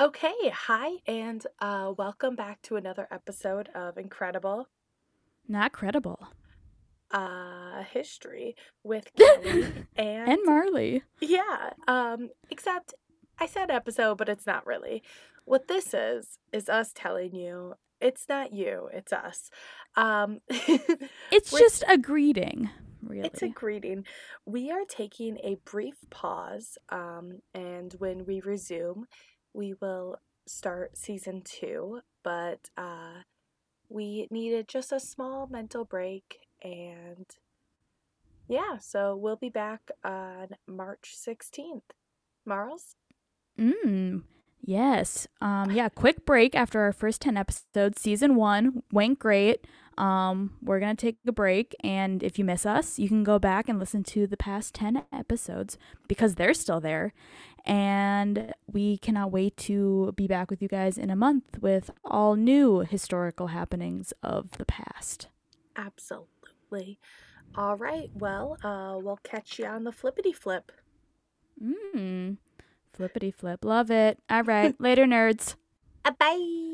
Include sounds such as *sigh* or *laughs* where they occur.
Okay, hi, and uh, welcome back to another episode of Incredible Not credible. uh, History with Kelly *laughs* and And Marley. yeah, um, except I said episode, but it's not really. What this is is us telling you it's not you, it's us. Um, *laughs* It's just a greeting, really. It's a greeting. We are taking a brief pause, um, and when we resume, we will start season two. But uh, we needed just a small mental break, and yeah, so we'll be back on March 16th. Marls? Mm. Yes. Um yeah, quick break after our first 10 episodes. Season 1 went great. Um we're going to take a break and if you miss us, you can go back and listen to the past 10 episodes because they're still there. And we cannot wait to be back with you guys in a month with all new historical happenings of the past. Absolutely. All right, well, uh, we'll catch you on the flippity flip. Mmm. Flippity flip. Love it. All right. *laughs* Later, nerds. Uh, bye.